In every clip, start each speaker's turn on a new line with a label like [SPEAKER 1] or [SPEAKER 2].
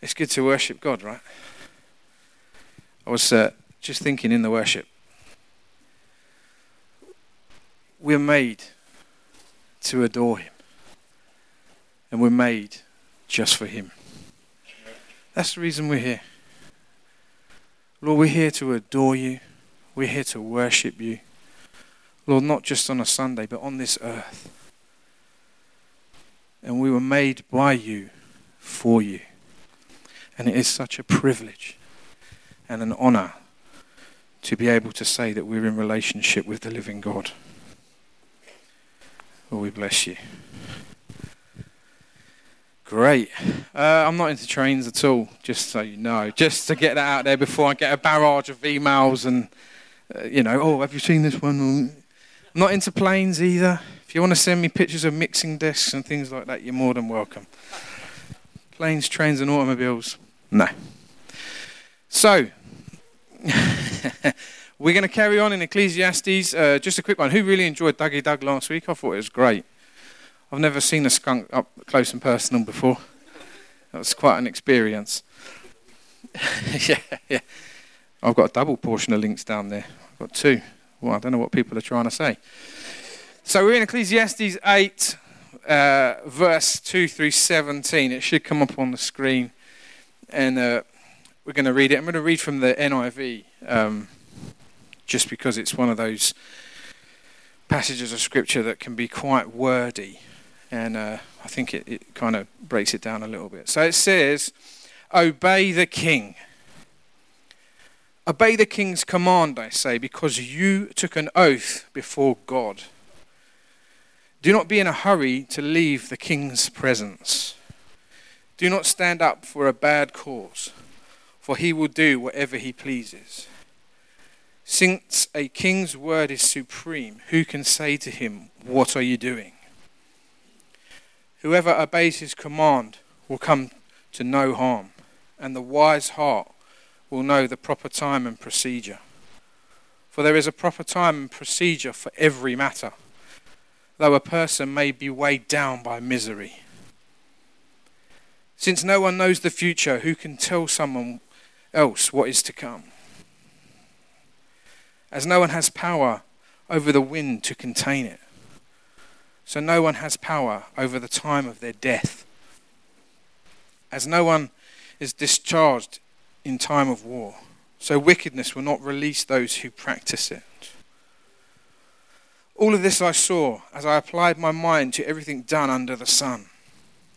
[SPEAKER 1] It's good to worship God, right? I was uh, just thinking in the worship. We're made to adore Him, and we're made just for Him. That's the reason we're here. Lord, we're here to adore you, we're here to worship you. Lord, not just on a Sunday, but on this earth. And we were made by you for you. And it is such a privilege and an honor to be able to say that we're in relationship with the living God. Well, we bless you. Great. Uh, I'm not into trains at all, just so you know. Just to get that out there before I get a barrage of emails and, uh, you know, oh, have you seen this one? I'm not into planes either. If you want to send me pictures of mixing desks and things like that, you're more than welcome. Planes, trains, and automobiles, no. So, we're going to carry on in Ecclesiastes. Uh, just a quick one. Who really enjoyed Dougie Doug last week? I thought it was great. I've never seen a skunk up close and personal before. That was quite an experience. yeah, yeah. I've got a double portion of links down there. I've got two. Well, I don't know what people are trying to say. So we're in Ecclesiastes 8, uh, verse 2 through 17. It should come up on the screen. And uh, we're going to read it. I'm going to read from the NIV um, just because it's one of those passages of scripture that can be quite wordy. And uh, I think it, it kind of breaks it down a little bit. So it says, Obey the king. Obey the king's command, I say, because you took an oath before God. Do not be in a hurry to leave the king's presence. Do not stand up for a bad cause, for he will do whatever he pleases. Since a king's word is supreme, who can say to him, What are you doing? Whoever obeys his command will come to no harm, and the wise heart will know the proper time and procedure. For there is a proper time and procedure for every matter though a person may be weighed down by misery. Since no one knows the future, who can tell someone else what is to come? As no one has power over the wind to contain it, so no one has power over the time of their death. As no one is discharged in time of war, so wickedness will not release those who practice it. All of this I saw as I applied my mind to everything done under the sun.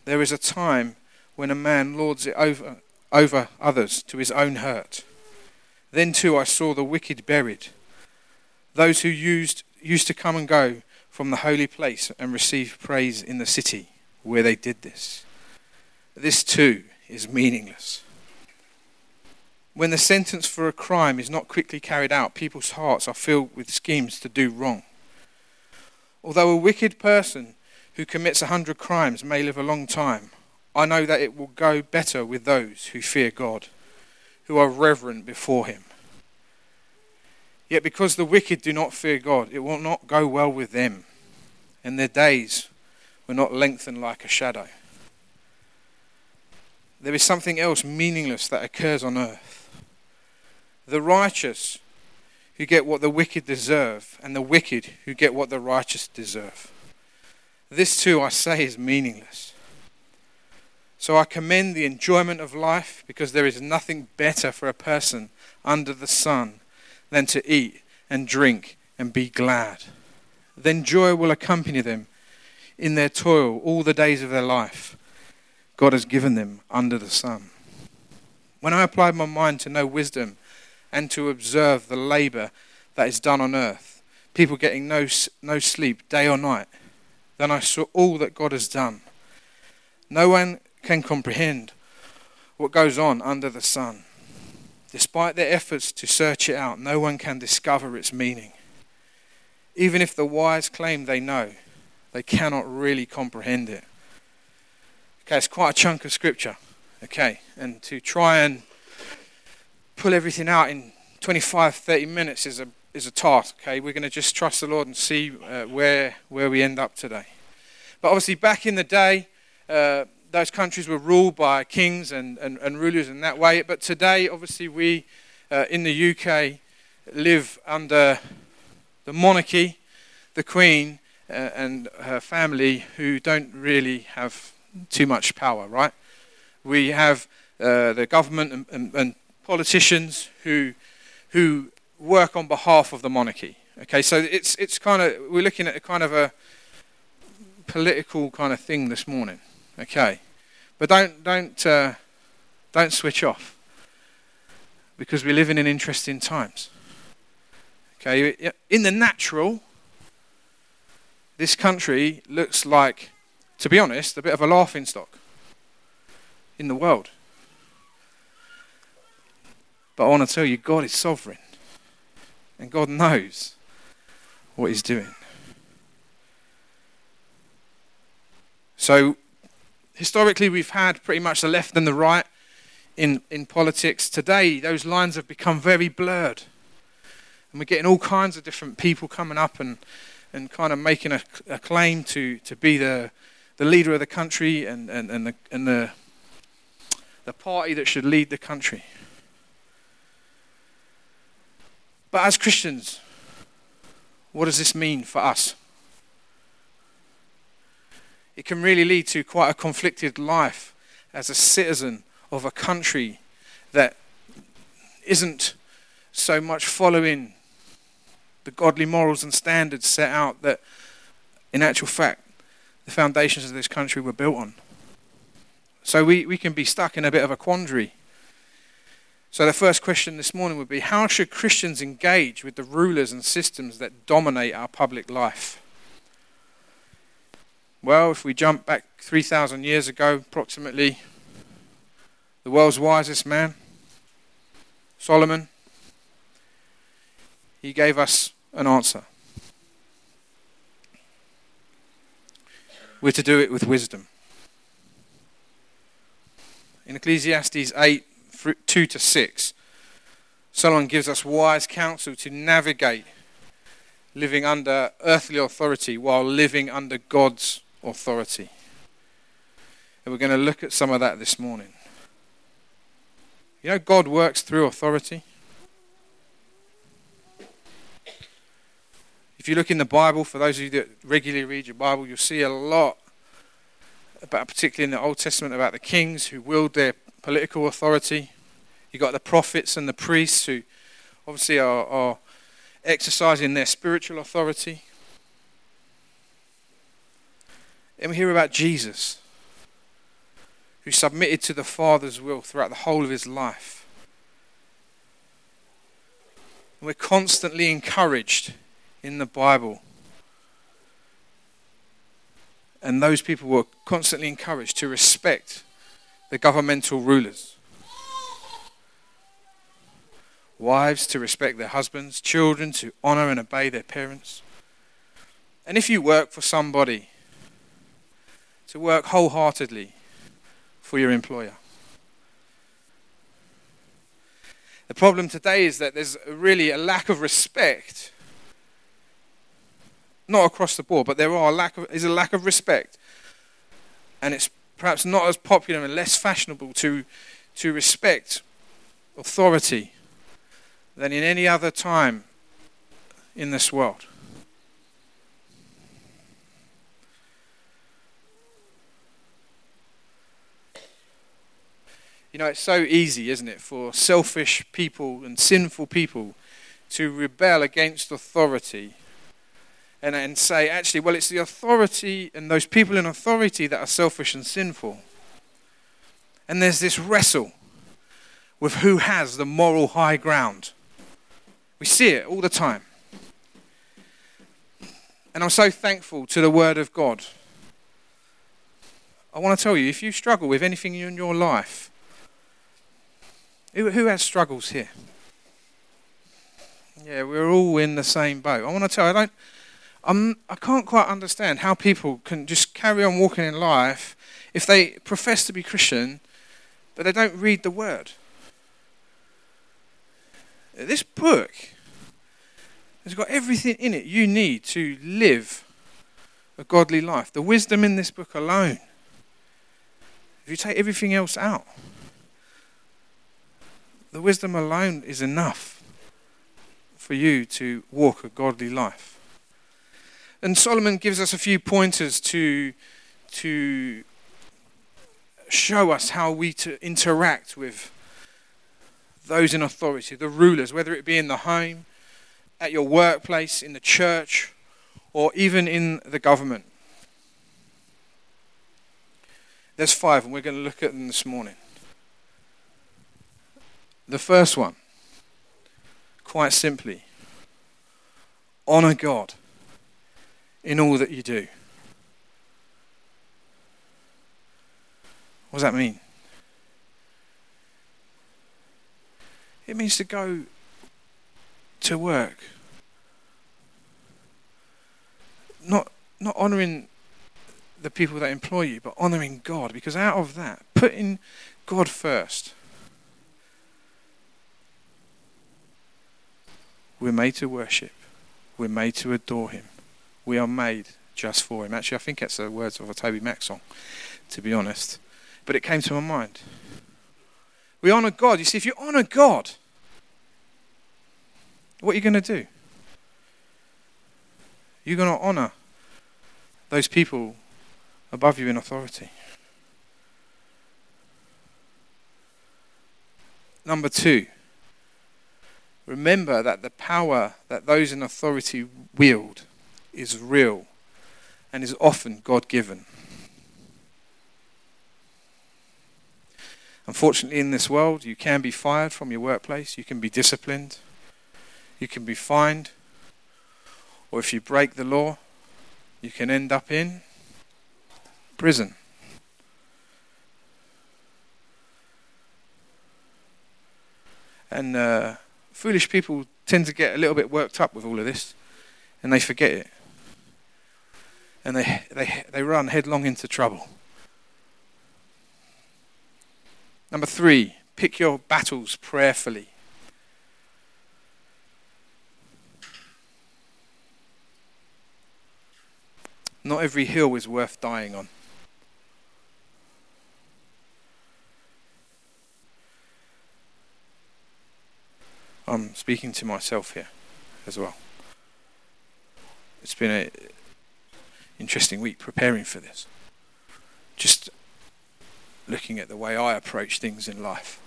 [SPEAKER 1] There is a time when a man lords it over, over others to his own hurt. Then too I saw the wicked buried, those who used, used to come and go from the holy place and receive praise in the city where they did this. This too is meaningless. When the sentence for a crime is not quickly carried out, people's hearts are filled with schemes to do wrong. Although a wicked person who commits a hundred crimes may live a long time, I know that it will go better with those who fear God, who are reverent before Him. Yet because the wicked do not fear God, it will not go well with them, and their days will not lengthen like a shadow. There is something else meaningless that occurs on earth. The righteous who get what the wicked deserve, and the wicked who get what the righteous deserve. This too, I say, is meaningless. So I commend the enjoyment of life because there is nothing better for a person under the sun than to eat and drink and be glad. Then joy will accompany them in their toil all the days of their life. God has given them under the sun. When I applied my mind to know wisdom, and to observe the labor that is done on earth, people getting no, no sleep day or night. Then I saw all that God has done. No one can comprehend what goes on under the sun. Despite their efforts to search it out, no one can discover its meaning. Even if the wise claim they know, they cannot really comprehend it. Okay, it's quite a chunk of scripture. Okay, and to try and pull everything out in 25, 30 minutes is a, is a task, okay? We're going to just trust the Lord and see uh, where, where we end up today. But obviously, back in the day, uh, those countries were ruled by kings and, and, and rulers in that way. But today, obviously, we uh, in the UK live under the monarchy, the Queen, uh, and her family, who don't really have too much power, right? We have uh, the government and, and, and politicians who, who work on behalf of the monarchy. Okay, so it's, it's kind of, we're looking at a kind of a political kind of thing this morning. Okay, but don't, don't, uh, don't switch off because we live in interesting times. Okay, in the natural, this country looks like, to be honest, a bit of a laughing stock in the world. But I want to tell you, God is sovereign. And God knows what He's doing. So, historically, we've had pretty much the left and the right in, in politics. Today, those lines have become very blurred. And we're getting all kinds of different people coming up and, and kind of making a, a claim to, to be the, the leader of the country and, and, and, the, and the, the party that should lead the country. But as Christians, what does this mean for us? It can really lead to quite a conflicted life as a citizen of a country that isn't so much following the godly morals and standards set out that, in actual fact, the foundations of this country were built on. So we, we can be stuck in a bit of a quandary so, the first question this morning would be How should Christians engage with the rulers and systems that dominate our public life? Well, if we jump back 3,000 years ago, approximately, the world's wisest man, Solomon, he gave us an answer. We're to do it with wisdom. In Ecclesiastes 8, 2 to 6. Solomon gives us wise counsel to navigate living under earthly authority while living under God's authority. And we're going to look at some of that this morning. You know, God works through authority. If you look in the Bible, for those of you that regularly read your Bible, you'll see a lot about, particularly in the Old Testament, about the kings who willed their political authority. You've got the prophets and the priests who obviously are, are exercising their spiritual authority. And we hear about Jesus, who submitted to the Father's will throughout the whole of his life. And we're constantly encouraged in the Bible. And those people were constantly encouraged to respect the governmental rulers. Wives to respect their husbands, children to honor and obey their parents. And if you work for somebody, to work wholeheartedly for your employer. The problem today is that there's really a lack of respect. Not across the board, but there are a lack of, is a lack of respect. And it's perhaps not as popular and less fashionable to, to respect authority than in any other time in this world. You know, it's so easy, isn't it, for selfish people and sinful people to rebel against authority and, and say, actually, well, it's the authority and those people in authority that are selfish and sinful. And there's this wrestle with who has the moral high ground. We see it all the time. And I'm so thankful to the Word of God. I want to tell you if you struggle with anything in your life, who, who has struggles here? Yeah, we're all in the same boat. I want to tell you, I don't, I'm, I can't quite understand how people can just carry on walking in life if they profess to be Christian, but they don't read the Word. This book has got everything in it you need to live a godly life. The wisdom in this book alone if you take everything else out, the wisdom alone is enough for you to walk a godly life. And Solomon gives us a few pointers to, to show us how we to interact with those in authority, the rulers, whether it be in the home, at your workplace, in the church, or even in the government. There's five, and we're going to look at them this morning. The first one, quite simply, honor God in all that you do. What does that mean? It means to go to work. Not not honoring the people that employ you, but honoring God because out of that, putting God first. We're made to worship. We're made to adore him. We are made just for him. Actually, I think that's the words of a TobyMac song, to be honest. But it came to my mind. We honour God. You see, if you honour God, what are you going to do? You're going to honour those people above you in authority. Number two, remember that the power that those in authority wield is real and is often God given. Unfortunately, in this world, you can be fired from your workplace, you can be disciplined, you can be fined, or if you break the law, you can end up in prison. And uh, foolish people tend to get a little bit worked up with all of this, and they forget it. And they, they, they run headlong into trouble. Number three, pick your battles prayerfully. Not every hill is worth dying on. I'm speaking to myself here as well. It's been an interesting week preparing for this. Just looking at the way I approach things in life.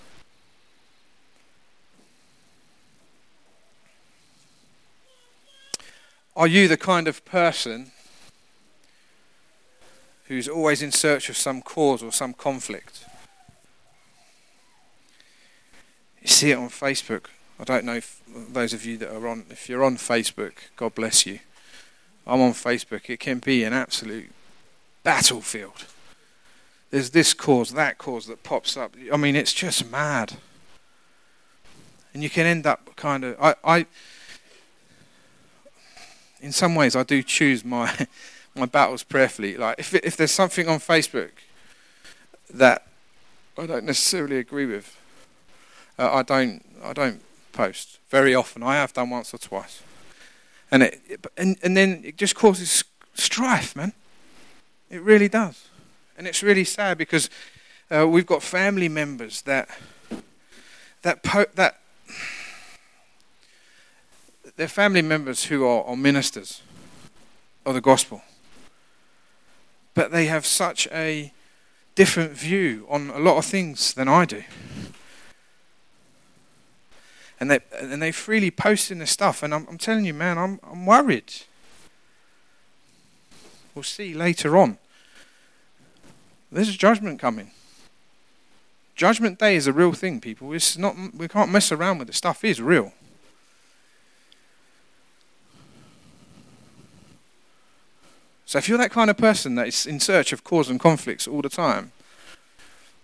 [SPEAKER 1] Are you the kind of person who's always in search of some cause or some conflict. You see it on Facebook. I don't know if those of you that are on, if you're on Facebook, God bless you. I'm on Facebook. It can be an absolute battlefield. There's this cause, that cause that pops up. I mean, it's just mad. And you can end up kind of. I, I in some ways, I do choose my my battles prayerfully. Like if if there's something on Facebook that I don't necessarily agree with, uh, I don't I don't post very often. I have done once or twice, and it, and and then it just causes strife, man. It really does, and it's really sad because uh, we've got family members that that po- that they're family members who are, are ministers of the gospel but they have such a different view on a lot of things than I do. And they and they freely post in this stuff, and I'm, I'm telling you, man, I'm I'm worried. We'll see later on. There's judgment coming. Judgment day is a real thing, people. It's not we can't mess around with it. Stuff is real. So if you're that kind of person that is in search of cause and conflicts all the time,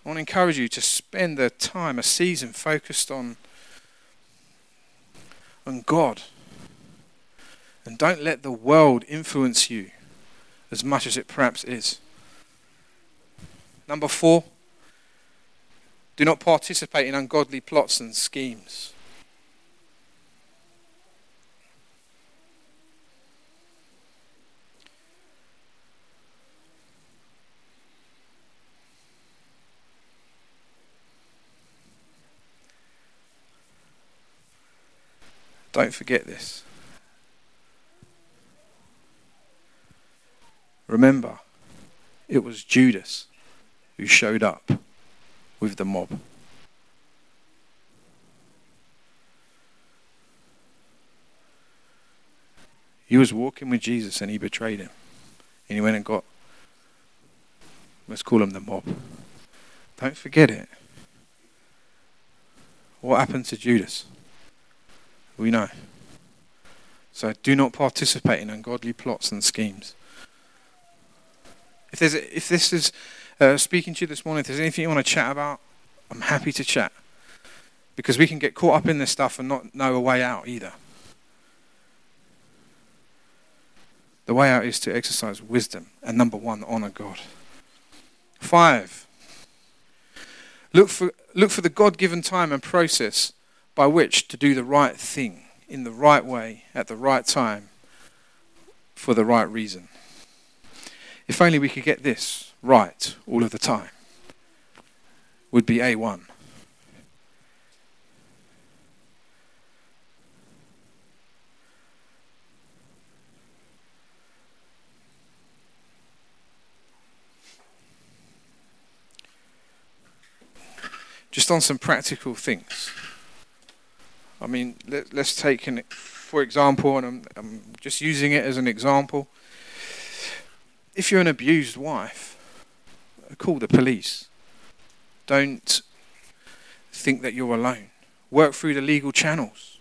[SPEAKER 1] I want to encourage you to spend the time, a season focused on, on God. And don't let the world influence you as much as it perhaps is. Number four, do not participate in ungodly plots and schemes. Don't forget this. Remember, it was Judas who showed up with the mob. He was walking with Jesus and he betrayed him. And he went and got, let's call him the mob. Don't forget it. What happened to Judas? We know. So do not participate in ungodly plots and schemes. If, there's if this is uh, speaking to you this morning, if there's anything you want to chat about, I'm happy to chat. Because we can get caught up in this stuff and not know a way out either. The way out is to exercise wisdom and number one, honor God. Five, look for, look for the God given time and process by which to do the right thing in the right way at the right time for the right reason. If only we could get this right all of the time, would be A1. just on some practical things. I mean, let, us take an, for example, and I'm, I'm just using it as an example. If you're an abused wife, call the police. Don't think that you're alone. Work through the legal channels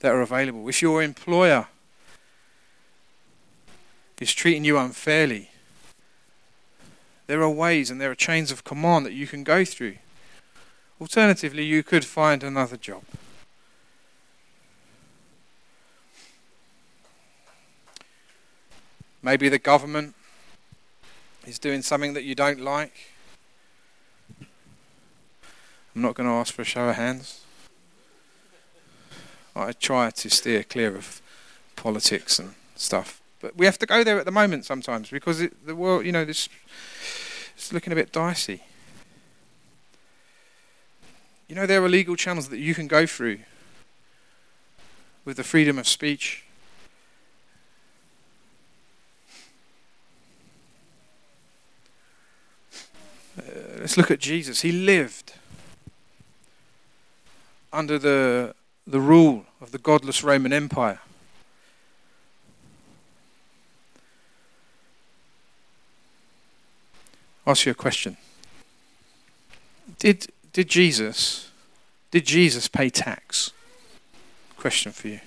[SPEAKER 1] that are available. If your employer is treating you unfairly, there are ways and there are chains of command that you can go through Alternatively, you could find another job. Maybe the government is doing something that you don't like. I'm not going to ask for a show of hands. I try to steer clear of politics and stuff. But we have to go there at the moment sometimes because it, the world, you know, this it's looking a bit dicey. You know, there are legal channels that you can go through with the freedom of speech. Let's look at Jesus. He lived under the, the rule of the godless Roman Empire. Ask you a question. Did did Jesus did Jesus pay tax? Question for you.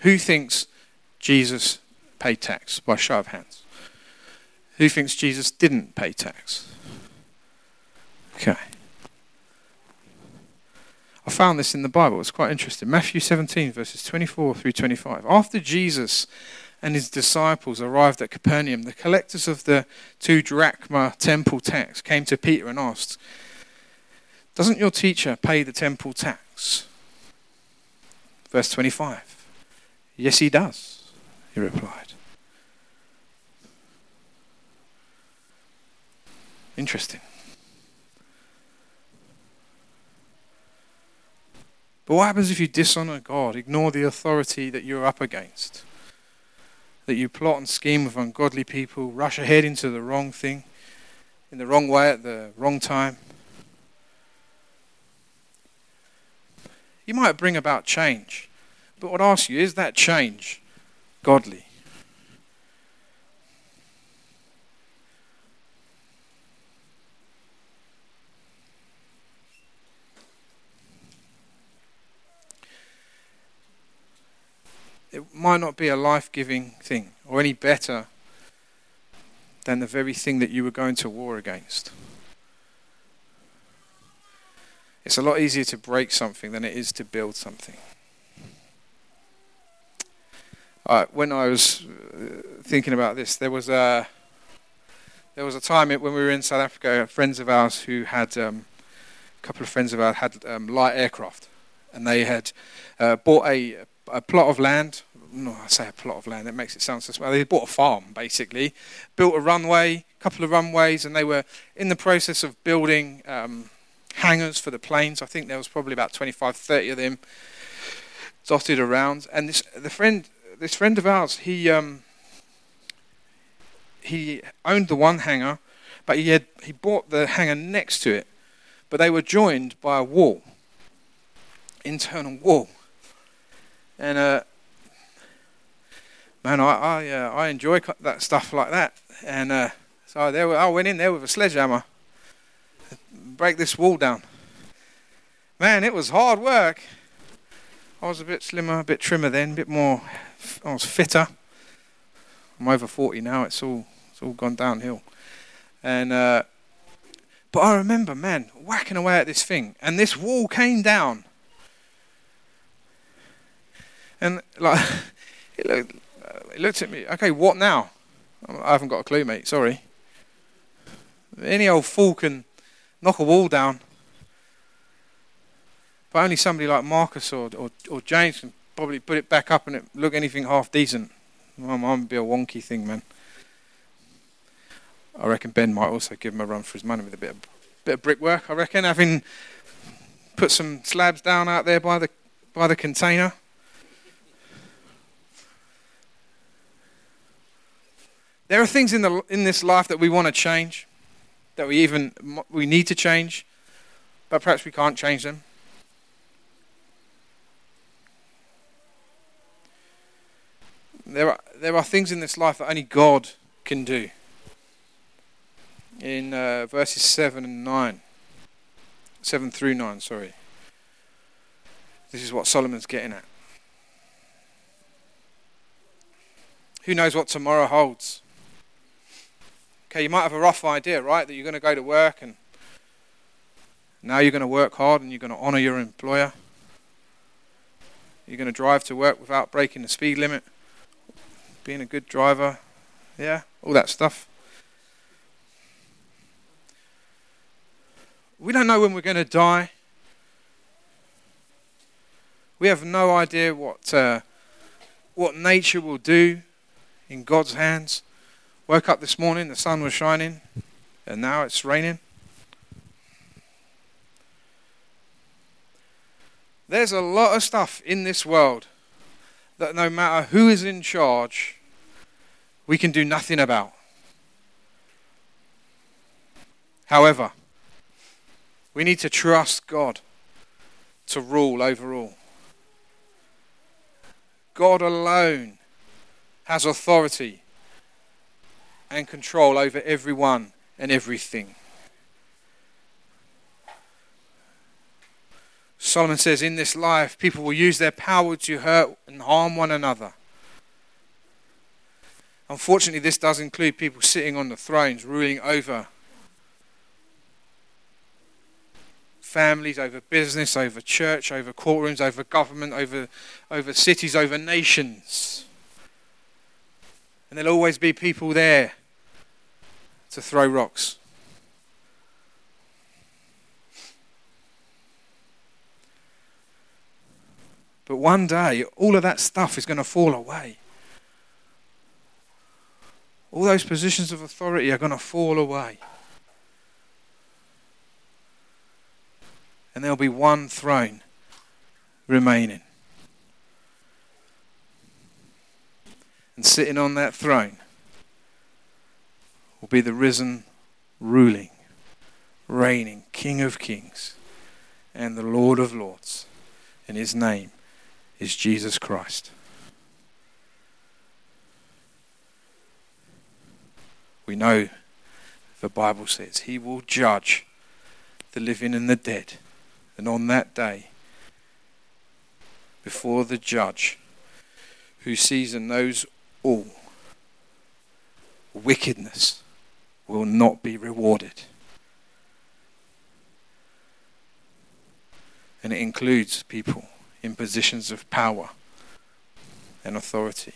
[SPEAKER 1] Who thinks Jesus paid tax? By show of hands. Who thinks Jesus didn't pay tax? Okay. I found this in the Bible. It's quite interesting. Matthew 17, verses 24 through 25. After Jesus and his disciples arrived at Capernaum, the collectors of the two drachma temple tax came to Peter and asked, Doesn't your teacher pay the temple tax? Verse 25. Yes, he does, he replied. Interesting. But what happens if you dishonor God, ignore the authority that you're up against? that you plot and scheme with ungodly people, rush ahead into the wrong thing, in the wrong way at the wrong time. You might bring about change, but what I ask you is that change godly? It might not be a life giving thing or any better than the very thing that you were going to war against. It's a lot easier to break something than it is to build something. Uh, when I was uh, thinking about this, there was a there was a time when we were in South Africa. Friends of ours who had um, a couple of friends of ours had um, light aircraft, and they had uh, bought a a plot of land. No, I say a plot of land. That makes it sound so small. They bought a farm, basically, built a runway, a couple of runways, and they were in the process of building um, hangars for the planes. I think there was probably about 25, 30 of them dotted around. And this the friend this friend of ours, he um, he owned the one hangar, but he had he bought the hangar next to it, but they were joined by a wall, internal wall, and uh, man, I I, uh, I enjoy that stuff like that, and uh, so there I went in there with a sledgehammer, break this wall down. Man, it was hard work. I was a bit slimmer, a bit trimmer then, a bit more. I was fitter. I'm over 40 now. It's all it's all gone downhill. And uh, but I remember, man, whacking away at this thing, and this wall came down. And like, it looked, it looked at me. Okay, what now? I haven't got a clue, mate. Sorry. Any old fool can knock a wall down. But only somebody like Marcus or, or, or James can probably put it back up and it look anything half decent. Well, might be a wonky thing, man. I reckon Ben might also give him a run for his money with a bit of, bit of brickwork. I reckon having put some slabs down out there by the by the container. There are things in the in this life that we want to change, that we even we need to change, but perhaps we can't change them. There are there are things in this life that only God can do in uh, verses 7 and 9. 7 through 9, sorry. This is what Solomon's getting at. Who knows what tomorrow holds? Okay, you might have a rough idea, right? That you're going to go to work and now you're going to work hard and you're going to honour your employer. You're going to drive to work without breaking the speed limit, being a good driver, yeah, all that stuff. We don't know when we're going to die. We have no idea what uh, what nature will do in God's hands. Woke up this morning, the sun was shining, and now it's raining. There's a lot of stuff in this world that no matter who is in charge, we can do nothing about. However, we need to trust God to rule over all. God alone has authority and control over everyone and everything. Solomon says, In this life, people will use their power to hurt and harm one another. Unfortunately, this does include people sitting on the thrones, ruling over families, over business, over church, over courtrooms, over government, over, over cities, over nations. And there'll always be people there to throw rocks. But one day, all of that stuff is going to fall away. All those positions of authority are going to fall away. and there'll be one throne remaining. And sitting on that throne will be the risen, ruling, reigning King of kings and the Lord of lords. And his name is Jesus Christ. We know the Bible says he will judge the living and the dead. And on that day, before the judge who sees and knows all, wickedness will not be rewarded. And it includes people in positions of power and authority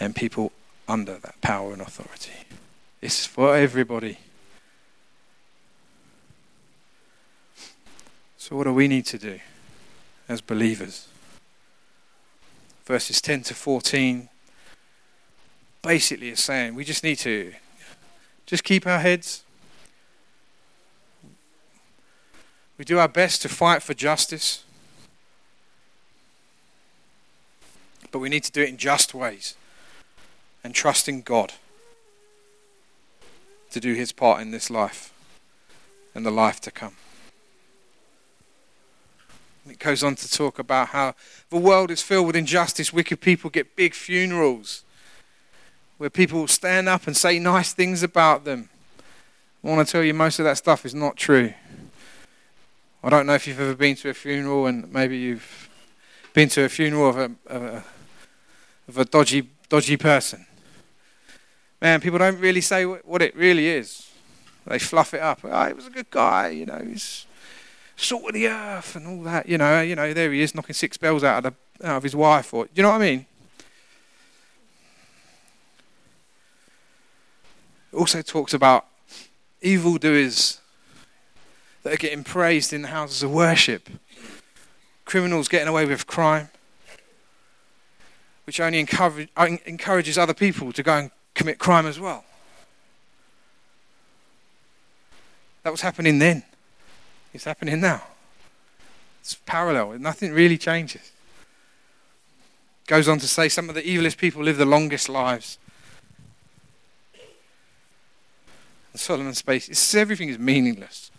[SPEAKER 1] and people under that power and authority. It's for everybody. So, what do we need to do as believers? Verses 10 to 14 basically is saying we just need to just keep our heads. We do our best to fight for justice. But we need to do it in just ways and trust in God to do his part in this life and the life to come. It goes on to talk about how the world is filled with injustice. Wicked people get big funerals where people stand up and say nice things about them. I want to tell you, most of that stuff is not true. I don't know if you've ever been to a funeral and maybe you've been to a funeral of a, of a, of a dodgy, dodgy person. Man, people don't really say what it really is. They fluff it up. Oh, he was a good guy, you know, he's salt of the earth and all that. You know, you know, there he is knocking six bells out of, the, out of his wife. Or, you know what I mean? Also talks about evildoers that are getting praised in the houses of worship, criminals getting away with crime, which only encourage, uh, encourages other people to go and commit crime as well. That was happening then. It's happening now. It's parallel. Nothing really changes. Goes on to say some of the evilest people live the longest lives. And Solomon's space, everything is meaningless.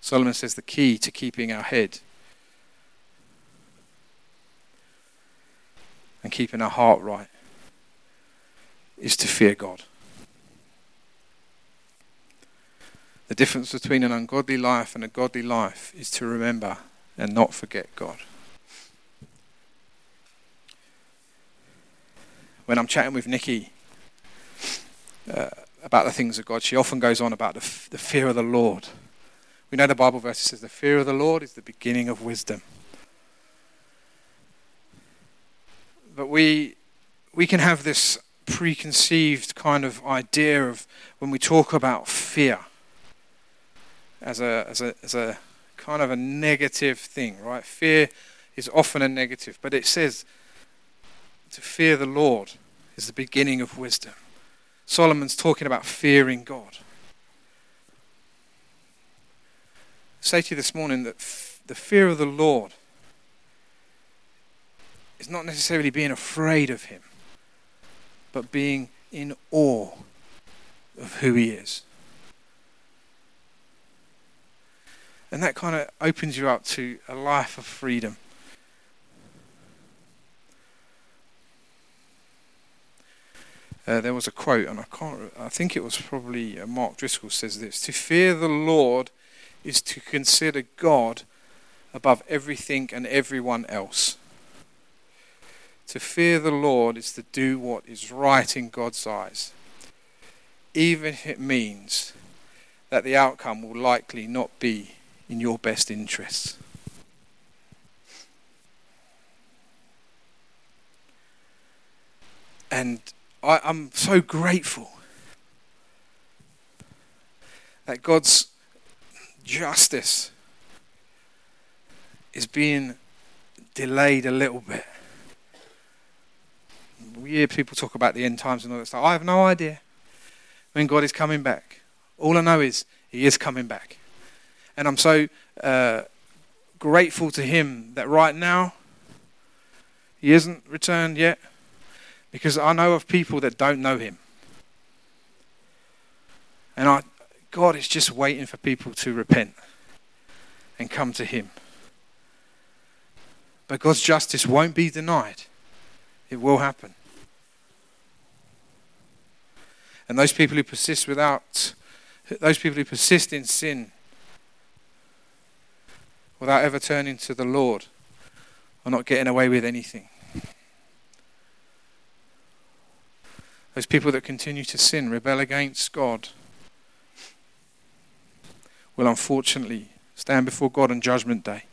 [SPEAKER 1] Solomon says the key to keeping our head and keeping our heart right is to fear God. The difference between an ungodly life and a godly life is to remember and not forget God. When I'm chatting with Nikki uh, about the things of God, she often goes on about the, f- the fear of the Lord. We know the Bible verse says, The fear of the Lord is the beginning of wisdom. But we, we can have this preconceived kind of idea of when we talk about fear as a, as a, as a kind of a negative thing, right? Fear is often a negative, but it says to fear the Lord is the beginning of wisdom. Solomon's talking about fearing God. I say to you this morning that f- the fear of the Lord is not necessarily being afraid of him, but being in awe of who he is. And that kind of opens you up to a life of freedom. Uh, there was a quote, and I can't. I think it was probably uh, Mark Driscoll says this: "To fear the Lord is to consider God above everything and everyone else." To fear the Lord is to do what is right in God's eyes, even if it means that the outcome will likely not be in your best interests. And I, am so grateful that God's justice is being delayed a little bit we hear people talk about the end times and all that stuff. I have no idea when God is coming back. All I know is He is coming back. And I'm so uh, grateful to Him that right now He isn't returned yet because I know of people that don't know Him. And I, God is just waiting for people to repent and come to Him. But God's justice won't be denied. It will happen. And those people who persist without, those people who persist in sin without ever turning to the Lord are not getting away with anything. Those people that continue to sin, rebel against God, will unfortunately stand before God on Judgment Day.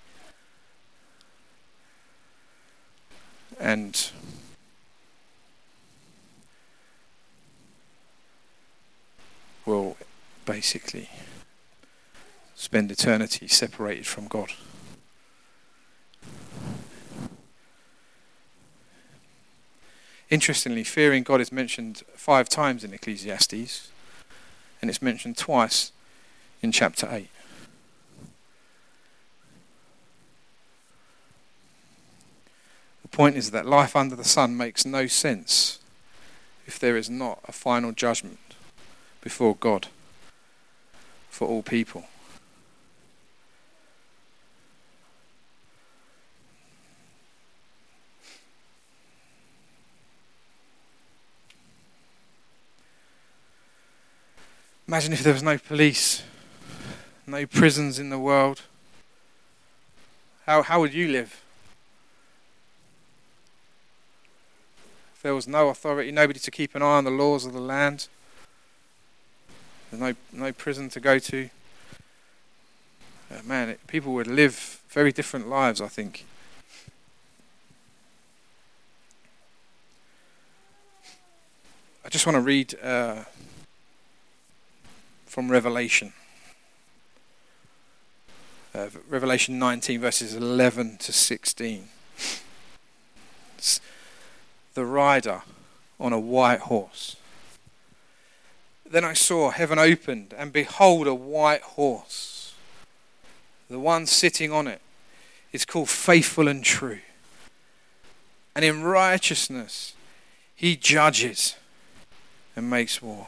[SPEAKER 1] And will basically spend eternity separated from God. Interestingly, fearing God is mentioned five times in Ecclesiastes, and it's mentioned twice in chapter 8. The point is that life under the sun makes no sense if there is not a final judgment before God for all people. Imagine if there was no police, no prisons in the world. How, how would you live? If there was no authority, nobody to keep an eye on the laws of the land, there's no, no prison to go to. Man, it, people would live very different lives, I think. I just want to read. Uh, from Revelation. Uh, Revelation 19, verses 11 to 16. It's the rider on a white horse. Then I saw heaven opened, and behold, a white horse. The one sitting on it is called Faithful and True. And in righteousness he judges and makes war.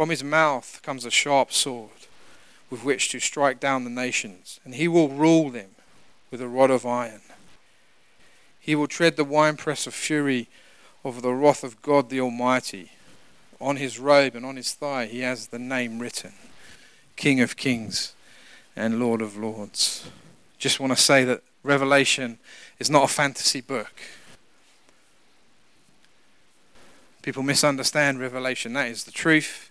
[SPEAKER 1] From his mouth comes a sharp sword with which to strike down the nations, and he will rule them with a rod of iron. He will tread the winepress of fury of the wrath of God the Almighty. On his robe and on his thigh he has the name written King of Kings and Lord of Lords. Just want to say that Revelation is not a fantasy book. People misunderstand Revelation. That is the truth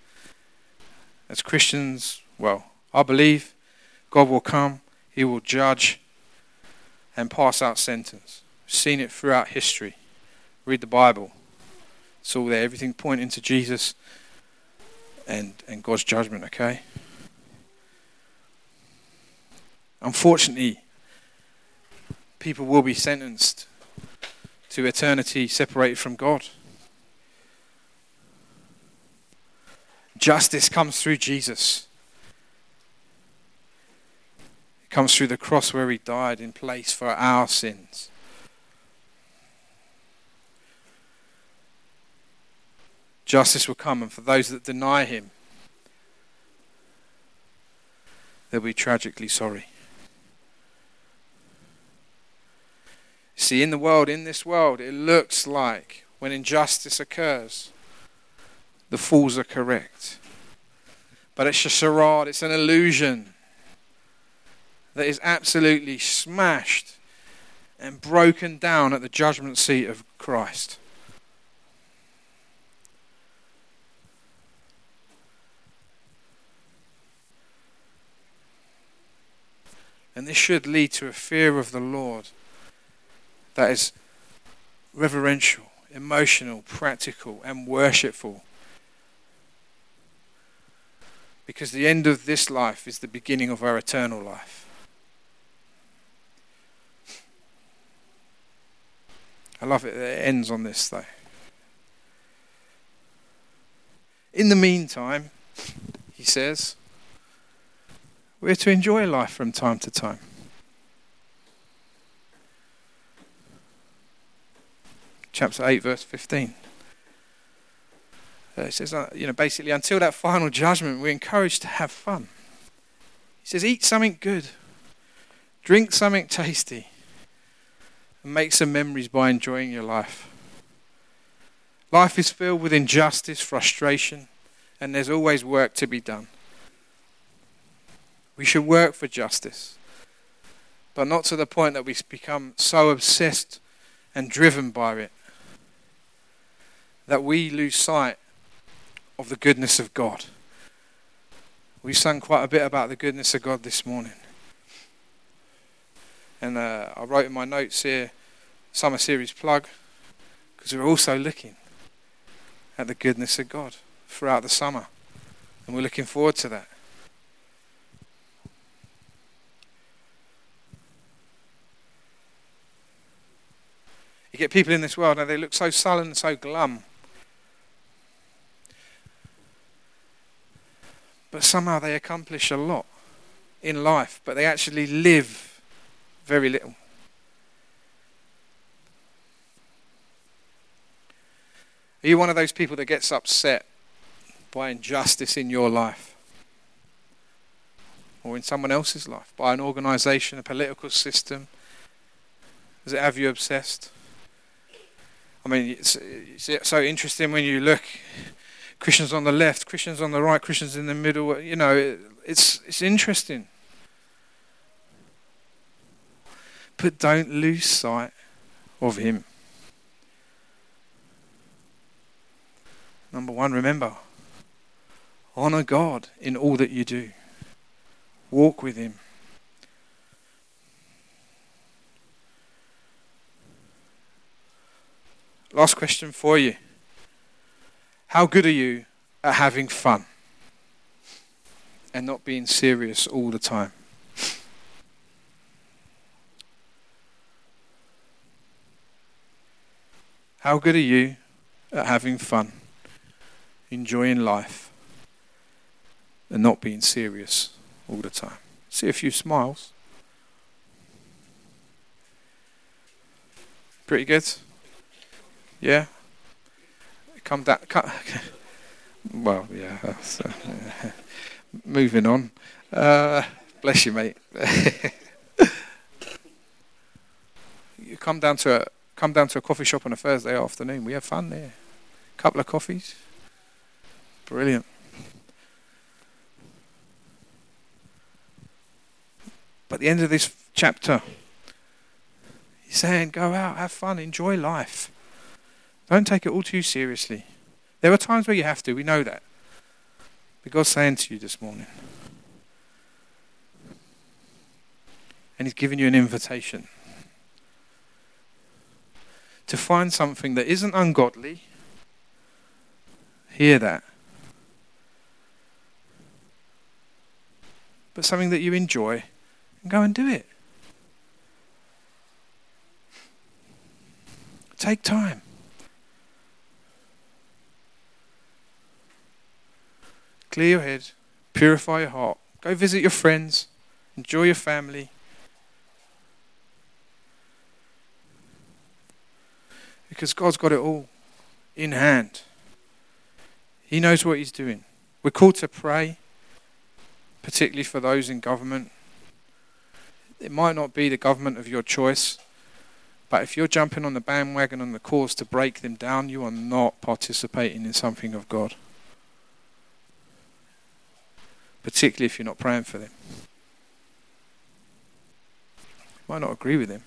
[SPEAKER 1] as Christians, well, I believe God will come, He will judge and pass out sentence. We've seen it throughout history. Read the Bible. It's all there, everything pointing to Jesus and, and God's judgment, okay? Unfortunately, people will be sentenced to eternity separated from God. Justice comes through Jesus. It comes through the cross where he died in place for our sins. Justice will come, and for those that deny him, they'll be tragically sorry. See, in the world, in this world, it looks like when injustice occurs, the fools are correct. But it's a charade, it's an illusion that is absolutely smashed and broken down at the judgment seat of Christ. And this should lead to a fear of the Lord that is reverential, emotional, practical, and worshipful because the end of this life is the beginning of our eternal life. I love it that it ends on this, though. In the meantime, he says, we're to enjoy life from time to time. Chapter 8, verse 15. Uh, says, uh, you know, basically, until that final judgment, we're encouraged to have fun. He says, eat something good, drink something tasty, and make some memories by enjoying your life. Life is filled with injustice, frustration, and there's always work to be done. We should work for justice, but not to the point that we become so obsessed and driven by it that we lose sight of the goodness of God. We sang quite a bit about the goodness of God this morning. And uh, I wrote in my notes here summer series plug because we're also looking at the goodness of God throughout the summer. And we're looking forward to that. You get people in this world and they look so sullen and so glum. But somehow they accomplish a lot in life, but they actually live very little. Are you one of those people that gets upset by injustice in your life? Or in someone else's life? By an organization, a political system? Does it have you obsessed? I mean, it's, it's so interesting when you look Christians on the left, Christians on the right, Christians in the middle. Uh, you know, it, it's it's interesting. But don't lose sight of Him. Number one, remember honor God in all that you do, walk with Him. Last question for you. How good are you at having fun and not being serious all the time? How good are you at having fun, enjoying life, and not being serious all the time? See a few smiles. Pretty good? Yeah? Come down. Come, well, yeah. Uh, moving on. Uh, bless you, mate. you come down to a come down to a coffee shop on a Thursday afternoon. We have fun there. Couple of coffees. Brilliant. But the end of this chapter, he's saying, go out, have fun, enjoy life. Don't take it all too seriously. There are times where you have to, we know that. But God's saying to you this morning, and He's giving you an invitation to find something that isn't ungodly. Hear that. But something that you enjoy and go and do it. Take time. Clear your head, purify your heart, go visit your friends, enjoy your family. Because God's got it all in hand. He knows what He's doing. We're called to pray, particularly for those in government. It might not be the government of your choice, but if you're jumping on the bandwagon on the cause to break them down, you are not participating in something of God particularly if you're not praying for them. You might not agree with them.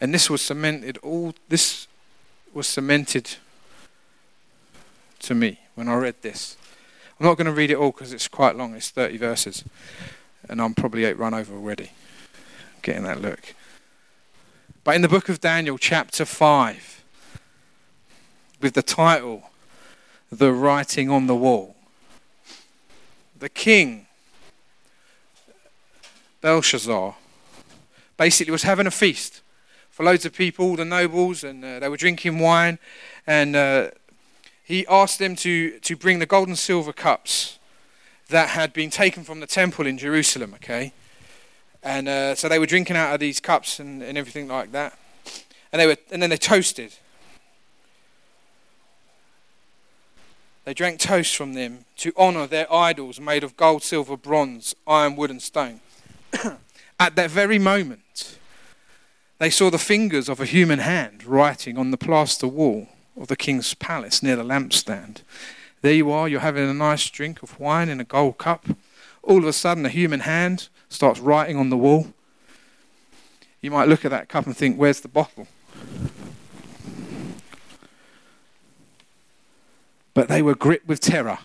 [SPEAKER 1] And this was cemented all this was cemented to me when I read this. I'm not going to read it all because it's quite long. It's 30 verses. And I'm probably run over already. Getting that look. But in the book of Daniel, chapter 5, with the title, The Writing on the Wall. The king, Belshazzar, basically was having a feast for loads of people, the nobles, and uh, they were drinking wine. And uh, he asked them to, to bring the gold and silver cups that had been taken from the temple in Jerusalem, okay? And uh, so they were drinking out of these cups and, and everything like that. And, they were, and then they toasted. They drank toast from them to honor their idols made of gold, silver, bronze, iron, wood, and stone. At that very moment, they saw the fingers of a human hand writing on the plaster wall of the king's palace near the lampstand. There you are, you're having a nice drink of wine in a gold cup. All of a sudden, a human hand starts writing on the wall. you might look at that cup and think, where's the bottle? But they were gripped with terror.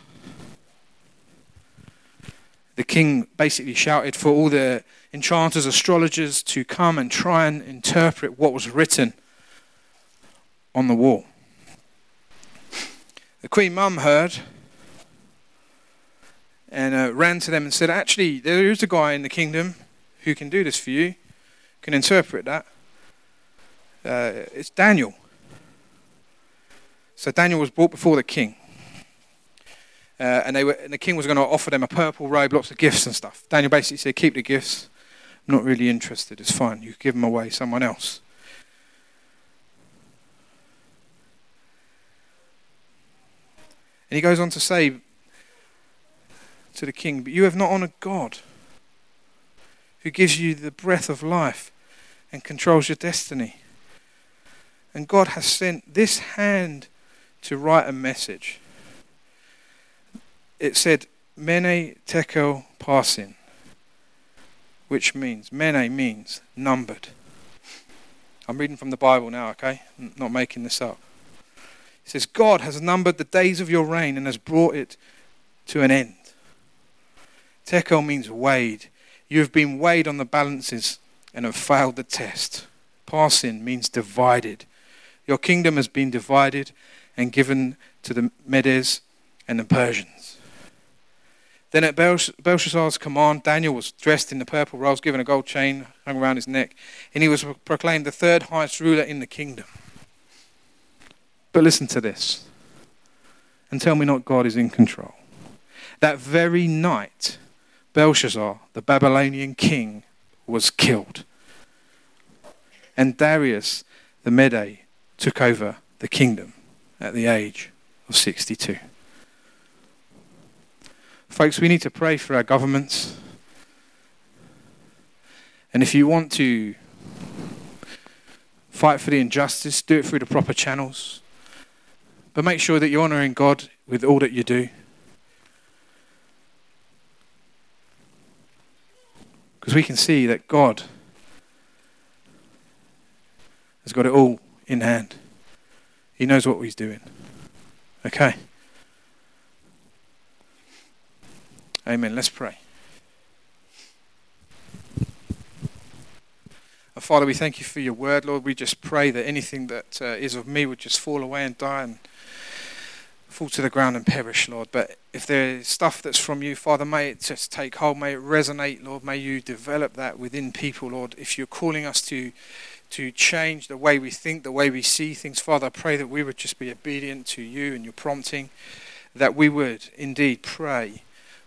[SPEAKER 1] The king basically shouted for all the enchanters, astrologers to come and try and interpret what was written on the wall. The Queen Mum heard and uh, ran to them and said, Actually, there is a guy in the kingdom who can do this for you, can interpret that. Uh, it's Daniel. So Daniel was brought before the king. Uh, and, they were, and the king was going to offer them a purple robe, lots of gifts and stuff. Daniel basically said, Keep the gifts. I'm not really interested. It's fine. You give them away someone else. And he goes on to say to the king, But you have not honored God, who gives you the breath of life and controls your destiny. And God has sent this hand to write a message. It said, Mene Tekel Parsin, which means, Mene means numbered. I'm reading from the Bible now, okay? I'm not making this up. It says, God has numbered the days of your reign and has brought it to an end. Tekel means weighed. You have been weighed on the balances and have failed the test. Parsin means divided. Your kingdom has been divided and given to the Medes and the Persians. Then at Belshazzar's command, Daniel was dressed in the purple robes, given a gold chain hung around his neck, and he was proclaimed the third highest ruler in the kingdom. But listen to this and tell me not God is in control. That very night, Belshazzar, the Babylonian king, was killed. And Darius the Mede took over the kingdom at the age of 62. Folks, we need to pray for our governments. And if you want to fight for the injustice, do it through the proper channels. But make sure that you're honoring God with all that you do. Because we can see that God has got it all in hand. He knows what he's doing. Okay? Amen. Let's pray. Father, we thank you for your word, Lord. We just pray that anything that uh, is of me would just fall away and die and fall to the ground and perish, Lord. But if there is stuff that's from you, Father, may it just take hold, may it resonate, Lord. May you develop that within people, Lord. If you're calling us to to change the way we think, the way we see things. Father, I pray that we would just be obedient to you and your prompting, that we would indeed pray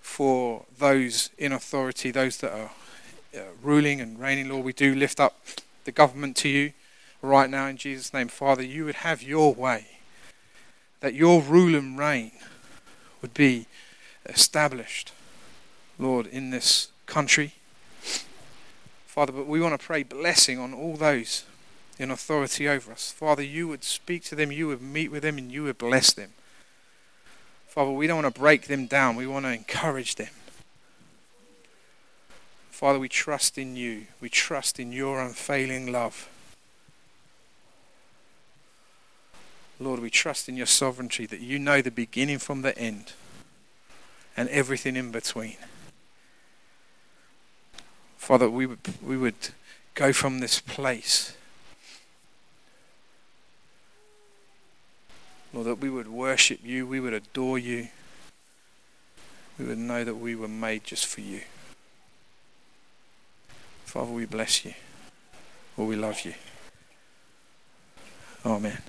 [SPEAKER 1] for those in authority, those that are uh, ruling and reigning, Lord. We do lift up the government to you right now in Jesus' name. Father, you would have your way, that your rule and reign would be established, Lord, in this country Father, but we want to pray blessing on all those in authority over us. Father, you would speak to them, you would meet with them, and you would bless them. Father, we don't want to break them down, we want to encourage them. Father, we trust in you. We trust in your unfailing love. Lord, we trust in your sovereignty that you know the beginning from the end and everything in between. Father, we would, we would go from this place. Lord, that we would worship you, we would adore you, we would know that we were made just for you. Father, we bless you, or we love you. Amen.